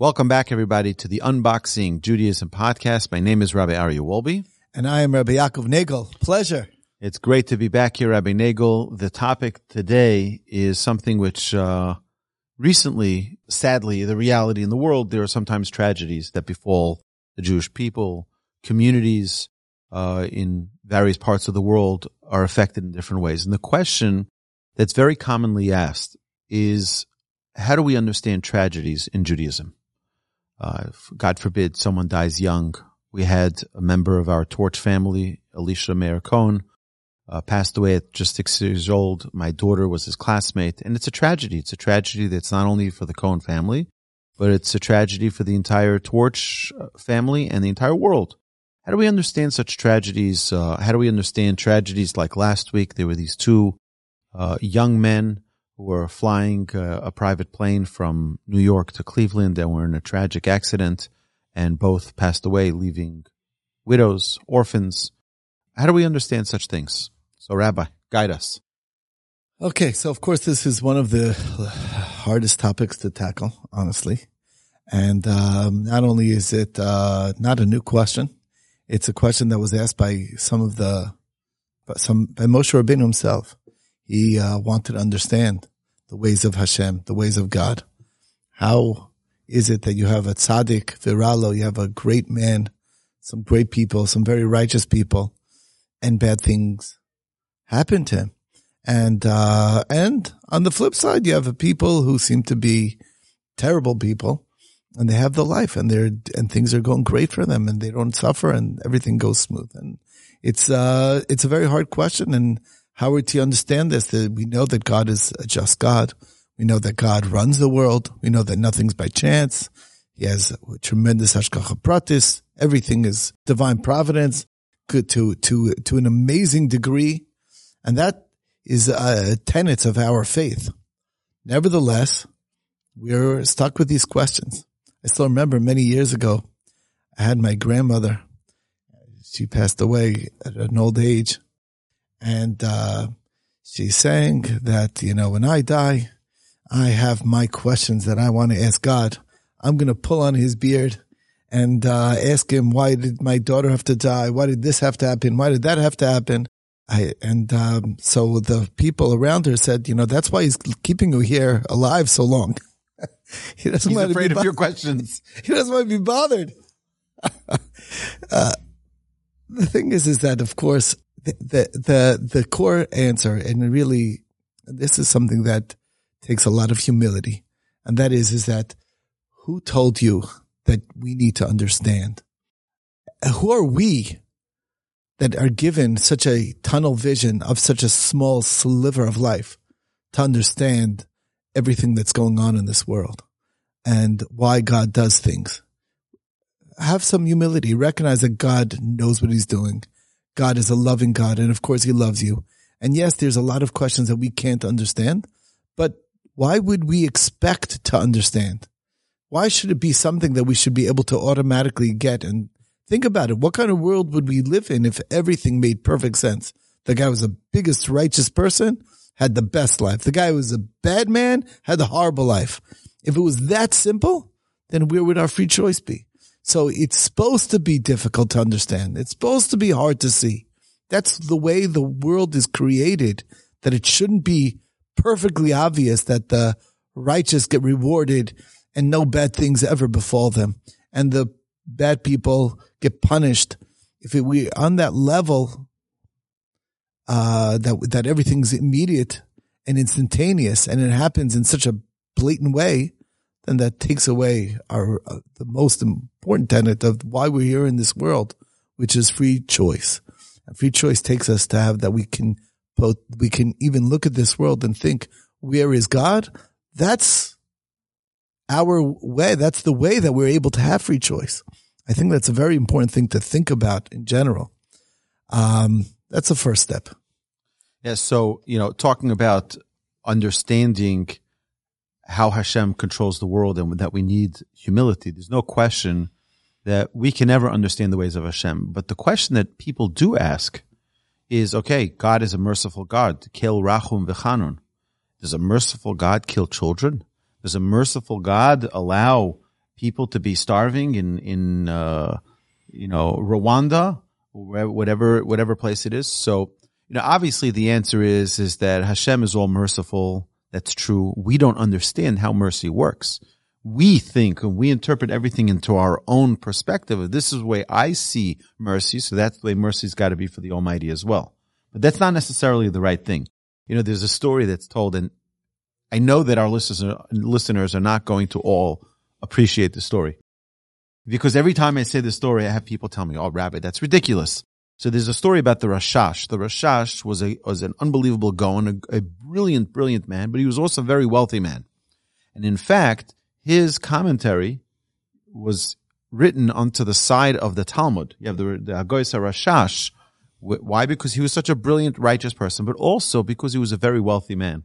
Welcome back, everybody, to the Unboxing Judaism podcast. My name is Rabbi Aryeh Wolbe. And I am Rabbi Yaakov Nagel. Pleasure. It's great to be back here, Rabbi Nagel. The topic today is something which, uh, recently, sadly, the reality in the world, there are sometimes tragedies that befall the Jewish people, communities, uh, in various parts of the world are affected in different ways. And the question that's very commonly asked is, how do we understand tragedies in Judaism? Uh, God forbid someone dies young. We had a member of our Torch family, Alicia Mayer Cohen, uh, passed away at just six years old. My daughter was his classmate, and it's a tragedy. It's a tragedy that's not only for the Cohen family, but it's a tragedy for the entire Torch uh, family and the entire world. How do we understand such tragedies? Uh, how do we understand tragedies like last week? There were these two uh, young men who were flying uh, a private plane from New York to Cleveland and were in a tragic accident and both passed away, leaving widows, orphans. How do we understand such things? So, Rabbi, guide us. Okay, so of course, this is one of the hardest topics to tackle, honestly. And um, not only is it uh, not a new question, it's a question that was asked by some of the, some by Moshe Rabbeinu himself. He uh, wanted to understand the ways of Hashem, the ways of God. How is it that you have a tzaddik, v'ra lo, you have a great man, some great people, some very righteous people, and bad things happen to him? And, uh, and on the flip side, you have people who seem to be terrible people and they have the life and they're, and things are going great for them and they don't suffer and everything goes smooth. And it's, uh, it's a very hard question. And how are to understand this? That we know that God is a just God. We know that God runs the world. We know that nothing's by chance. He has tremendous hashgacha pratis. Everything is divine providence to, to, to an amazing degree. And that is a tenet of our faith. Nevertheless, we're stuck with these questions. I still remember many years ago, I had my grandmother. She passed away at an old age and uh, she's saying that you know when I die, I have my questions that I want to ask God. I'm going to pull on his beard and uh, ask him why did my daughter have to die? Why did this have to happen? Why did that have to happen? I, and um, so the people around her said, you know, that's why he's keeping you here alive so long. he doesn't he's want afraid to be of bo- your questions. He doesn't want to be bothered. uh, the thing is, is that of course the, the, the core answer, and really, this is something that takes a lot of humility. And that is, is that who told you that we need to understand? Who are we that are given such a tunnel vision of such a small sliver of life to understand everything that's going on in this world and why God does things? Have some humility. Recognize that God knows what he's doing God is a loving God. And of course he loves you. And yes, there's a lot of questions that we can't understand, but why would we expect to understand? Why should it be something that we should be able to automatically get? And think about it. What kind of world would we live in if everything made perfect sense? The guy was the biggest righteous person, had the best life. The guy who was a bad man, had the horrible life. If it was that simple, then where would our free choice be? So it's supposed to be difficult to understand. It's supposed to be hard to see. That's the way the world is created, that it shouldn't be perfectly obvious that the righteous get rewarded and no bad things ever befall them. And the bad people get punished. If it, we on that level, uh, that, that everything's immediate and instantaneous and it happens in such a blatant way, then that takes away our uh, the most important tenet of why we're here in this world, which is free choice. And free choice takes us to have that we can both we can even look at this world and think, where is God? That's our way. That's the way that we're able to have free choice. I think that's a very important thing to think about in general. Um, that's the first step. Yeah. So, you know, talking about understanding how Hashem controls the world and that we need humility. There's no question that we can never understand the ways of Hashem. But the question that people do ask is, okay, God is a merciful God. Kel rachum v'chanun. Does a merciful God kill children? Does a merciful God allow people to be starving in in uh, you know Rwanda, whatever whatever place it is. So you know, obviously the answer is is that Hashem is all merciful. That's true. We don't understand how mercy works. We think and we interpret everything into our own perspective. This is the way I see mercy, so that's the way mercy's got to be for the Almighty as well. But that's not necessarily the right thing. You know, there's a story that's told, and I know that our listeners are not going to all appreciate the story. Because every time I say the story, I have people tell me, "Oh, Rabbi, that's ridiculous." So there's a story about the Rashash. The Rashash was a was an unbelievable Gaon, a, a brilliant, brilliant man, but he was also a very wealthy man. And in fact, his commentary was written onto the side of the Talmud. You have the, the Agoisa Rashash. Why? Because he was such a brilliant, righteous person, but also because he was a very wealthy man.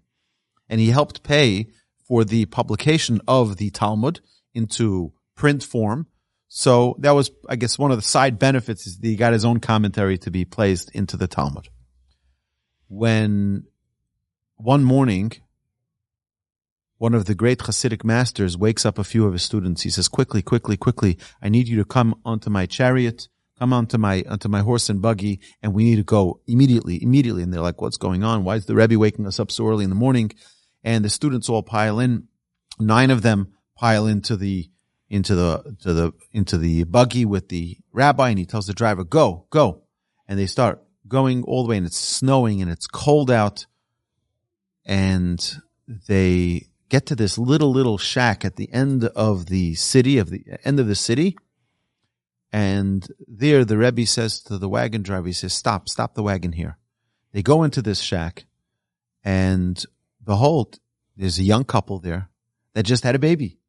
And he helped pay for the publication of the Talmud into print form so that was, I guess, one of the side benefits is that he got his own commentary to be placed into the Talmud. When one morning, one of the great Hasidic masters wakes up a few of his students. He says, quickly, quickly, quickly, I need you to come onto my chariot, come onto my, onto my horse and buggy, and we need to go immediately, immediately. And they're like, what's going on? Why is the Rebbe waking us up so early in the morning? And the students all pile in. Nine of them pile into the into the to the into the buggy with the rabbi and he tells the driver go go. And they start going all the way and it's snowing and it's cold out. And they get to this little little shack at the end of the city of the end of the city. And there the rebbe says to the wagon driver he says stop stop the wagon here. They go into this shack and behold there's a young couple there that just had a baby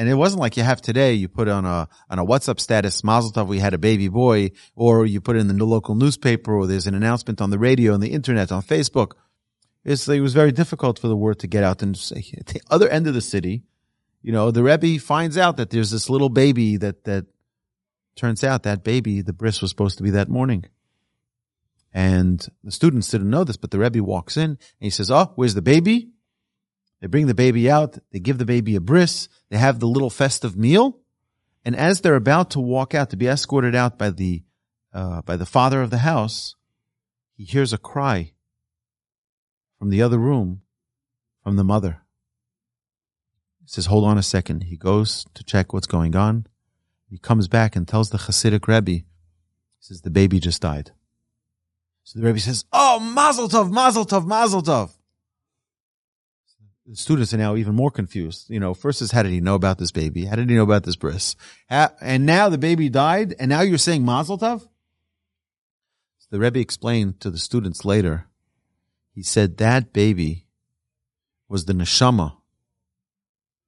and it wasn't like you have today. You put on a on a WhatsApp status, Mazel Tov, we had a baby boy, or you put it in the local newspaper, or there's an announcement on the radio, on the internet, on Facebook. It's, it was very difficult for the word to get out. And at the other end of the city, you know, the Rebbe finds out that there's this little baby that that turns out that baby, the bris was supposed to be that morning. And the students didn't know this, but the Rebbe walks in and he says, "Oh, where's the baby?" They bring the baby out. They give the baby a bris. They have the little festive meal. And as they're about to walk out to be escorted out by the, uh, by the father of the house, he hears a cry from the other room from the mother. He says, hold on a second. He goes to check what's going on. He comes back and tells the Hasidic Rebbe, he says, the baby just died. So the Rebbe says, oh, mazel tov, mazel tov, mazel tov students are now even more confused. You know, first is how did he know about this baby? How did he know about this bris? and now the baby died, and now you're saying Mazel Tov? The Rebbe explained to the students later. He said that baby was the neshama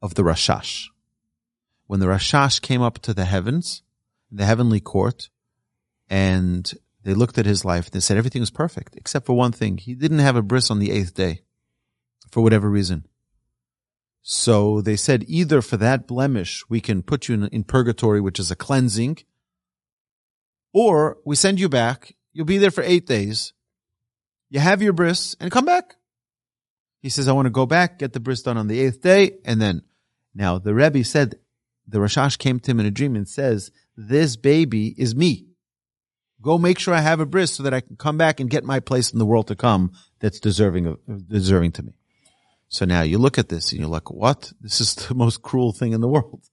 of the Rashash. When the Rashash came up to the heavens, the heavenly court, and they looked at his life, they said everything was perfect except for one thing. He didn't have a bris on the eighth day for whatever reason. So they said either for that blemish, we can put you in, in, purgatory, which is a cleansing, or we send you back. You'll be there for eight days. You have your bris and come back. He says, I want to go back, get the bris done on the eighth day. And then now the Rebbe said, the Rashash came to him in a dream and says, this baby is me. Go make sure I have a bris so that I can come back and get my place in the world to come that's deserving of, deserving to me. So now you look at this and you're like, what? This is the most cruel thing in the world.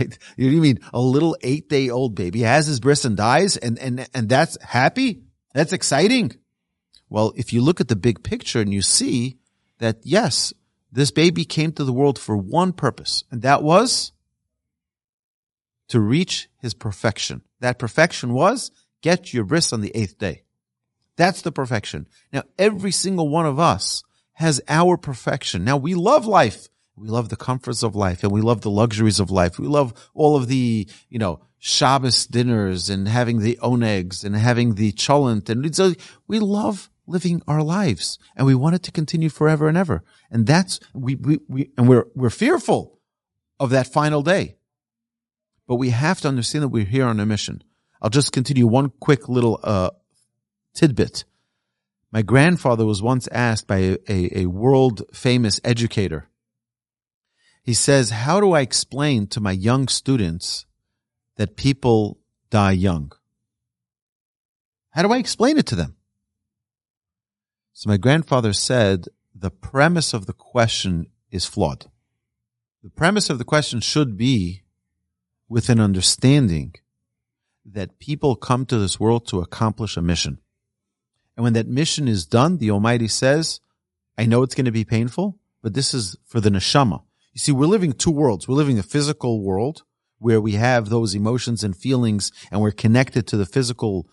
Right? You mean a little eight day old baby has his bris and dies and, and, and that's happy? That's exciting. Well, if you look at the big picture and you see that yes, this baby came to the world for one purpose, and that was to reach his perfection. That perfection was get your bris on the eighth day. That's the perfection. Now, every single one of us has our perfection. Now we love life. We love the comforts of life and we love the luxuries of life. We love all of the, you know, Shabbos dinners and having the onegs and having the cholent. And so we love living our lives and we want it to continue forever and ever. And that's, we, we, we, and we're, we're fearful of that final day. But we have to understand that we're here on a mission. I'll just continue one quick little, uh, tidbit. My grandfather was once asked by a, a, a world famous educator. He says, how do I explain to my young students that people die young? How do I explain it to them? So my grandfather said the premise of the question is flawed. The premise of the question should be with an understanding that people come to this world to accomplish a mission. And when that mission is done, the Almighty says, I know it's going to be painful, but this is for the neshama. You see, we're living two worlds. We're living a physical world where we have those emotions and feelings and we're connected to the physical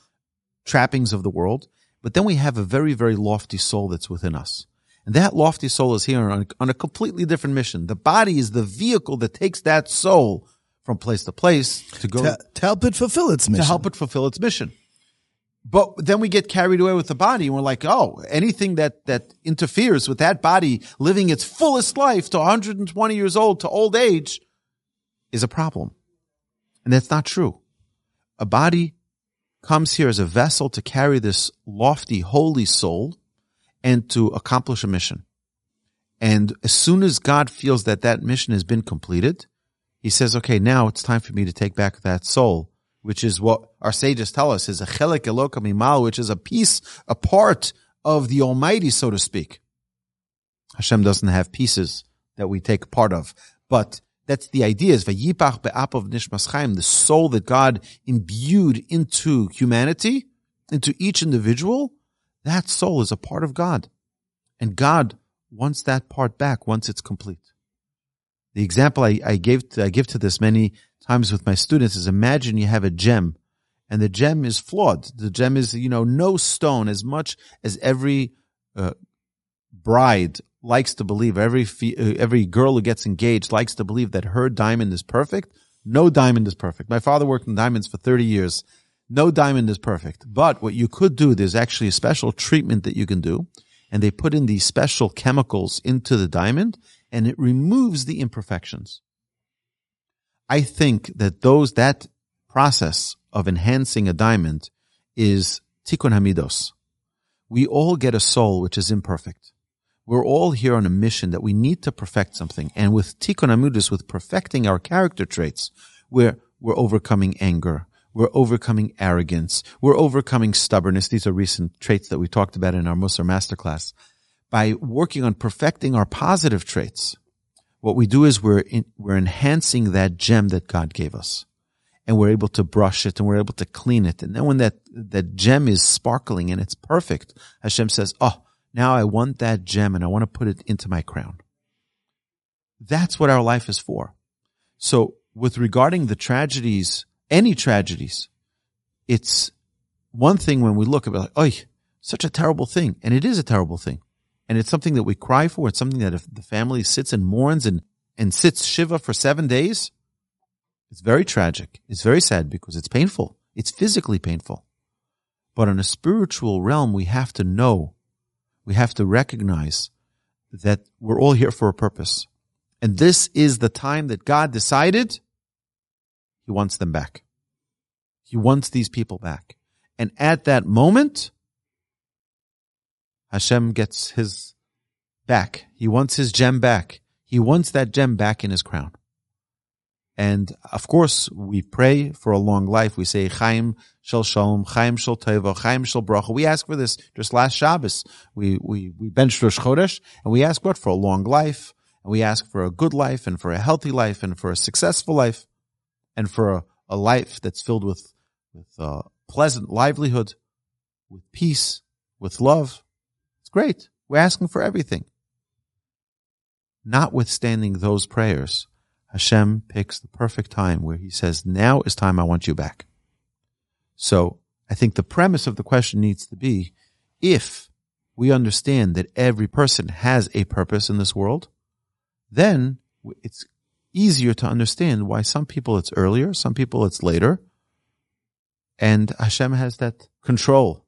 trappings of the world. But then we have a very, very lofty soul that's within us. And that lofty soul is here on, on a completely different mission. The body is the vehicle that takes that soul from place to place to go To, to help it fulfill its mission. to help it fulfill its mission. But then we get carried away with the body and we're like, oh, anything that, that interferes with that body living its fullest life to 120 years old to old age is a problem. And that's not true. A body comes here as a vessel to carry this lofty, holy soul and to accomplish a mission. And as soon as God feels that that mission has been completed, he says, okay, now it's time for me to take back that soul, which is what our sages tell us is a chelik eloka mimal, which is a piece, a part of the Almighty, so to speak. Hashem doesn't have pieces that we take part of, but that's the idea is vayipach be'apav nishmas chaim, the soul that God imbued into humanity, into each individual, that soul is a part of God. And God wants that part back once it's complete. The example I, I gave to, I give to this many times with my students is imagine you have a gem and the gem is flawed. The gem is, you know, no stone as much as every uh, bride likes to believe, every, uh, every girl who gets engaged likes to believe that her diamond is perfect. No diamond is perfect. My father worked in diamonds for 30 years. No diamond is perfect. But what you could do, there's actually a special treatment that you can do. And they put in these special chemicals into the diamond and it removes the imperfections. I think that those, that process of enhancing a diamond is tikkun hamidos. We all get a soul which is imperfect. We're all here on a mission that we need to perfect something. And with tikkun hamidus, with perfecting our character traits, we're, we're overcoming anger. We're overcoming arrogance. We're overcoming stubbornness. These are recent traits that we talked about in our Musar masterclass by working on perfecting our positive traits, what we do is we're in, we're enhancing that gem that God gave us. And we're able to brush it and we're able to clean it. And then when that, that gem is sparkling and it's perfect, Hashem says, Oh, now I want that gem and I want to put it into my crown. That's what our life is for. So with regarding the tragedies, any tragedies, it's one thing when we look at it like, oh, such a terrible thing. And it is a terrible thing and it's something that we cry for. It's something that if the family sits and mourns and, and sits Shiva for seven days, it's very tragic. It's very sad because it's painful. It's physically painful. But in a spiritual realm, we have to know, we have to recognize that we're all here for a purpose. And this is the time that God decided He wants them back. He wants these people back. And at that moment, Hashem gets his back. He wants his gem back. He wants that gem back in his crown. And of course, we pray for a long life. We say, Chaim shel shalom, Chaim shel teva, Chaim shel bracha. We ask for this just last Shabbos. We, we, we bench Rosh Chodesh and we ask what? For a long life. And we ask for a good life and for a healthy life and for a successful life and for a, a life that's filled with, with uh, pleasant livelihood, with peace, with love great. We're asking for everything. Notwithstanding those prayers, Hashem picks the perfect time where he says, now is time I want you back. So I think the premise of the question needs to be, if we understand that every person has a purpose in this world, then it's easier to understand why some people it's earlier, some people it's later. And Hashem has that control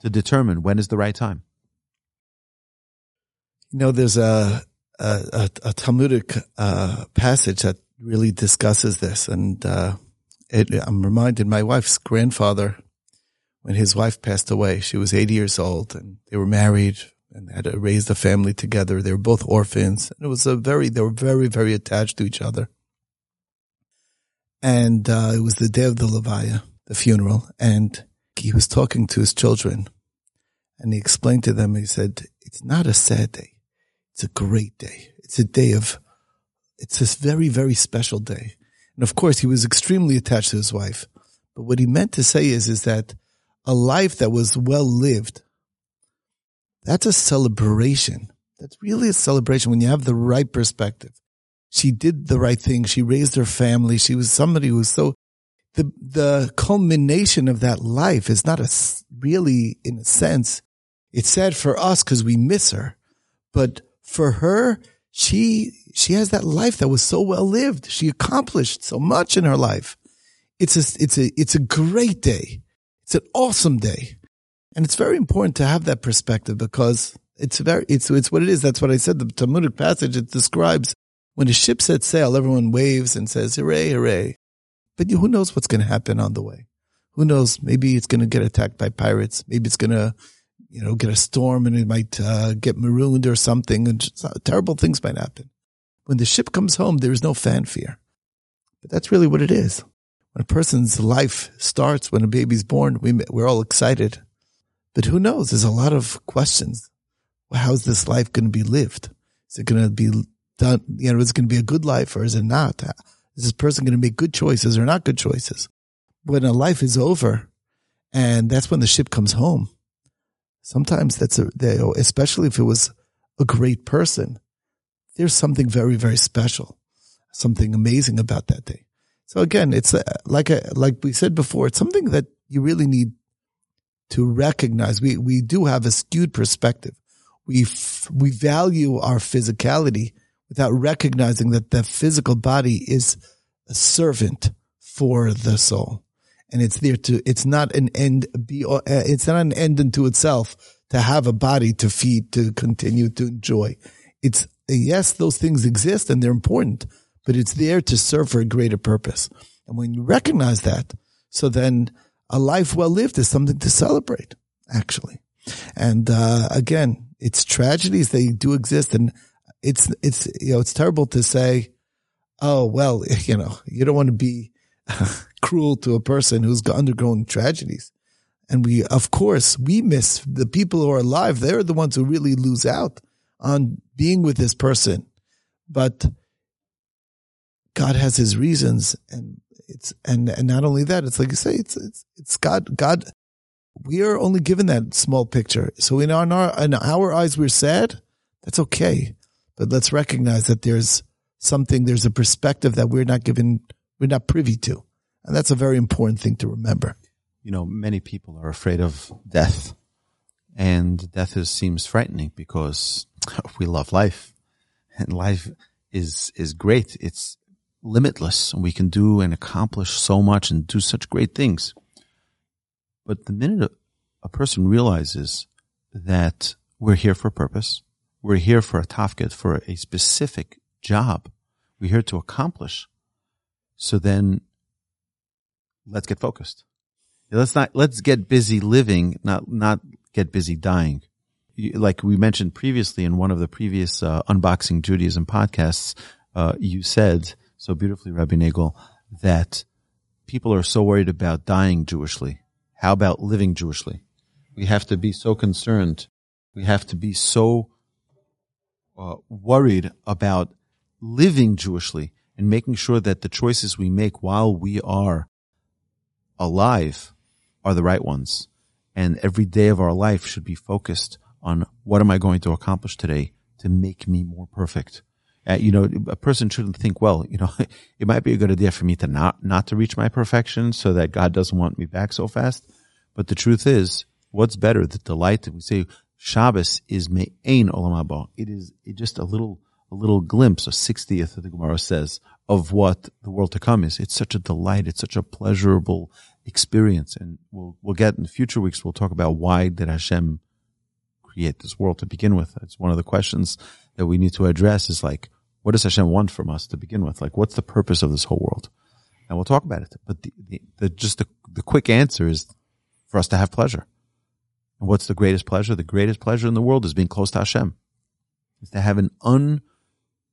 to determine when is the right time. You know, there's a a, a Talmudic uh, passage that really discusses this, and uh, it, I'm reminded my wife's grandfather, when his wife passed away, she was 80 years old, and they were married and had raised a family together. They were both orphans. And it was a very, they were very, very attached to each other. And uh, it was the day of the Levaya, the funeral, and he was talking to his children, and he explained to them. He said, "It's not a sad day; it's a great day. It's a day of, it's this very, very special day." And of course, he was extremely attached to his wife. But what he meant to say is, is that a life that was well lived, that's a celebration. That's really a celebration when you have the right perspective she did the right thing. She raised her family. She was somebody who was so the the culmination of that life is not a really in a sense it's sad for us because we miss her but for her she she has that life that was so well lived she accomplished so much in her life it's a it's a it's a great day it's an awesome day and it's very important to have that perspective because it's very it's it's what it is that's what i said the talmudic passage it describes when a ship sets sail, everyone waves and says, hooray, hooray. But who knows what's going to happen on the way? Who knows? Maybe it's going to get attacked by pirates. Maybe it's going to, you know, get a storm and it might uh, get marooned or something and just, uh, terrible things might happen. When the ship comes home, there is no fanfare. But that's really what it is. When a person's life starts, when a baby's born, we, we're all excited. But who knows? There's a lot of questions. Well, how's this life going to be lived? Is it going to be done, you know, is it going to be a good life or is it not? Is this person going to make good choices or not good choices? When a life is over and that's when the ship comes home, sometimes that's a, especially if it was a great person, there's something very, very special, something amazing about that day. So again, it's uh, like a, like we said before, it's something that you really need to recognize. We, we do have a skewed perspective. We, we value our physicality without recognizing that the physical body is a servant for the soul. And it's there to, it's not an end, be, uh, it's not an end unto itself to have a body to feed, to continue to enjoy. It's, yes, those things exist and they're important, but it's there to serve for a greater purpose. And when you recognize that, so then a life well lived is something to celebrate, actually. And, uh, again, it's tragedies. They do exist. And it's, it's, you know, it's terrible to say, oh, well, you know, you don't want to be cruel to a person who's undergoing tragedies. And we, of course, we miss the people who are alive. They're the ones who really lose out on being with this person. But God has his reasons and it's, and, and not only that, it's like you say, it's, it's, it's God, God, we are only given that small picture. So in our, in our eyes, we're sad. That's okay. But let's recognize that there's something, there's a perspective that we're not given, we're not privy to. And that's a very important thing to remember. You know, many people are afraid of death and death is, seems frightening because we love life and life is, is great. It's limitless and we can do and accomplish so much and do such great things. But the minute a, person realizes that we're here for a purpose, we're here for a tafkid, for a specific job. We're here to accomplish. So then let's get focused. Let's not, let's get busy living, not, not get busy dying. Like we mentioned previously in one of the previous uh, unboxing Judaism podcasts, uh, you said so beautifully, Rabbi Nagel, that people are so worried about dying Jewishly. How about living Jewishly? We have to be so concerned. We have to be so uh, worried about living Jewishly and making sure that the choices we make while we are alive are the right ones. And every day of our life should be focused on what am I going to accomplish today to make me more perfect. Uh, you know, a person shouldn't think, well, you know, it might be a good idea for me to not, not to reach my perfection so that God doesn't want me back so fast. But the truth is, what's better? The delight that we say, Shabbos is me'ain olam haba. It is just a little, a little glimpse, a 60th of the Gemara says, of what the world to come is. It's such a delight. It's such a pleasurable experience. And we'll, we'll get in future weeks, we'll talk about why did Hashem create this world to begin with. It's one of the questions that we need to address is like, what does Hashem want from us to begin with? Like, what's the purpose of this whole world? And we'll talk about it. But the, the, the just the, the quick answer is for us to have pleasure And what's the greatest pleasure? The greatest pleasure in the world is being close to Hashem. Is to have an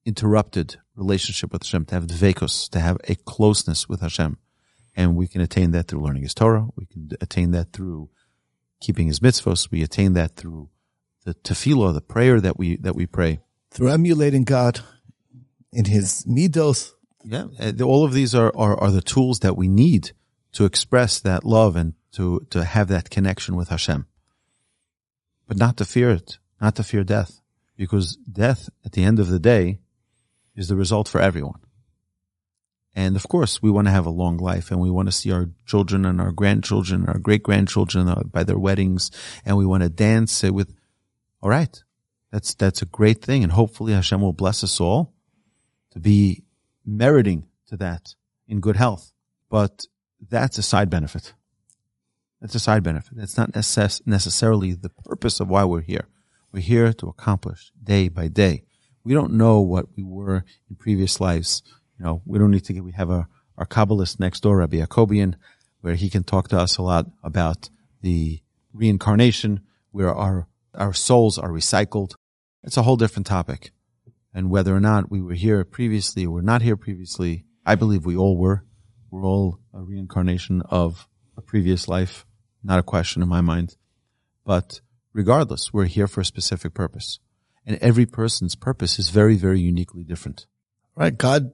uninterrupted relationship with Hashem, to have dvekos, to have a closeness with Hashem. And we can attain that through learning His Torah. We can attain that through keeping His mitzvos. We attain that through the tefillah, the prayer that we that we pray. Through emulating God in His midos. Yeah, all of these are, are are the tools that we need to express that love and to to have that connection with Hashem. But not to fear it, not to fear death, because death at the end of the day is the result for everyone. And of course, we want to have a long life and we want to see our children and our grandchildren and our great grandchildren uh, by their weddings and we want to dance with, all right, that's, that's a great thing. And hopefully Hashem will bless us all to be meriting to that in good health. But that's a side benefit. That's a side benefit. That's not necess- necessarily the purpose of why we're here. We're here to accomplish day by day. We don't know what we were in previous lives you know, we don't need to get, we have a, our Kabbalist next door, Rabbi Yacobian, where he can talk to us a lot about the reincarnation, where our, our souls are recycled. It's a whole different topic. And whether or not we were here previously or were not here previously, I believe we all were. We're all a reincarnation of a previous life. Not a question in my mind. But regardless, we're here for a specific purpose. And every person's purpose is very, very uniquely different. Right. God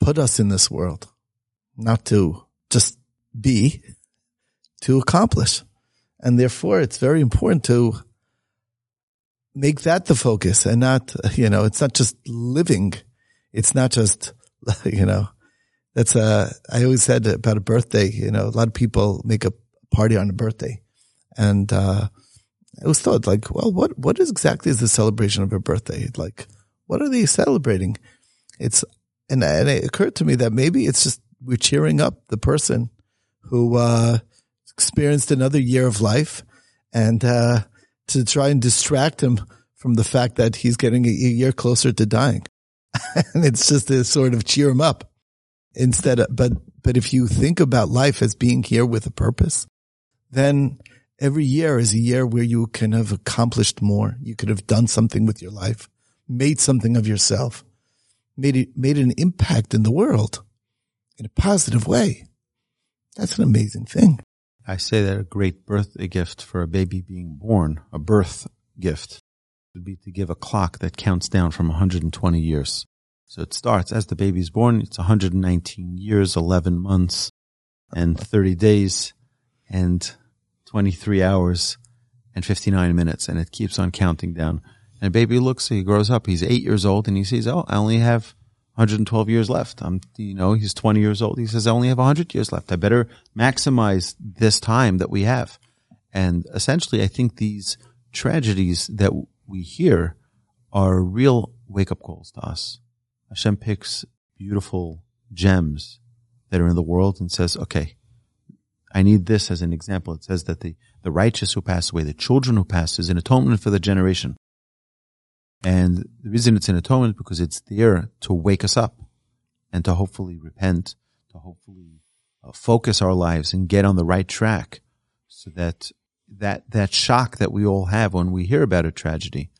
put us in this world, not to just be, to accomplish. And therefore it's very important to make that the focus and not, you know, it's not just living. It's not just, you know, that's a, I always said about a birthday, you know, a lot of people make a party on a birthday and, uh, I was thought like, well, what, what exactly is the celebration of a birthday? Like, what are they celebrating? It's and, and it occurred to me that maybe it's just we're cheering up the person who uh, experienced another year of life and uh, to try and distract him from the fact that he's getting a year closer to dying. and it's just to sort of cheer him up instead of, but, but if you think about life as being here with a purpose, then every year is a year where you can have accomplished more. You could have done something with your life, made something of yourself made it, made an impact in the world in a positive way. That's an amazing thing. I say that a great birthday gift for a baby being born, a birth gift, would be to give a clock that counts down from 120 years. So it starts as the baby's born, it's 119 years, 11 months, and 30 days, and 23 hours, and 59 minutes, and it keeps on counting down. And baby looks, he grows up, he's eight years old and he sees, oh, I only have 112 years left. I'm, you know, he's 20 years old. He says, I only have 100 years left. I better maximize this time that we have. And essentially, I think these tragedies that we hear are real wake up calls to us. Hashem picks beautiful gems that are in the world and says, okay, I need this as an example. It says that the, the righteous who pass away, the children who pass is an atonement for the generation. And the reason it's an atonement because it's there to wake us up and to hopefully repent, to hopefully uh, focus our lives and get on the right track so that that, that shock that we all have when we hear about a tragedy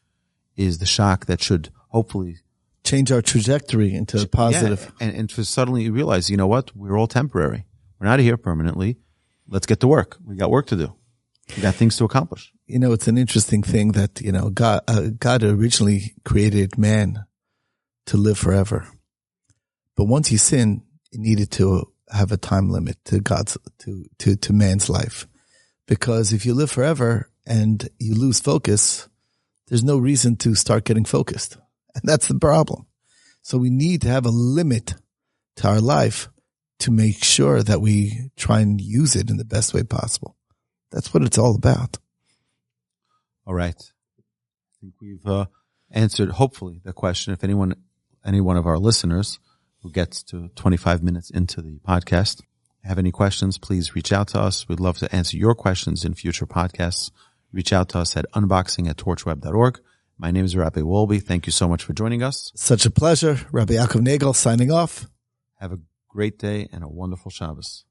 is the shock that should hopefully change our trajectory into a positive. Yeah, and, and to suddenly realize, you know what? We're all temporary. We're not here permanently. Let's get to work. We got work to do. We got things to accomplish you know, it's an interesting thing that, you know, God, uh, God originally created man to live forever. But once he sinned, it needed to have a time limit to God's, to, to, to man's life. Because if you live forever and you lose focus, there's no reason to start getting focused. And that's the problem. So we need to have a limit to our life to make sure that we try and use it in the best way possible. That's what it's all about. All right. I think we've uh, answered, hopefully, the question. If anyone, any one of our listeners who gets to 25 minutes into the podcast have any questions, please reach out to us. We'd love to answer your questions in future podcasts. Reach out to us at unboxing at torchweb.org. My name is Rabbi Wolbe. Thank you so much for joining us. Such a pleasure. Rabbi Yaakov Nagel signing off. Have a great day and a wonderful Shabbos.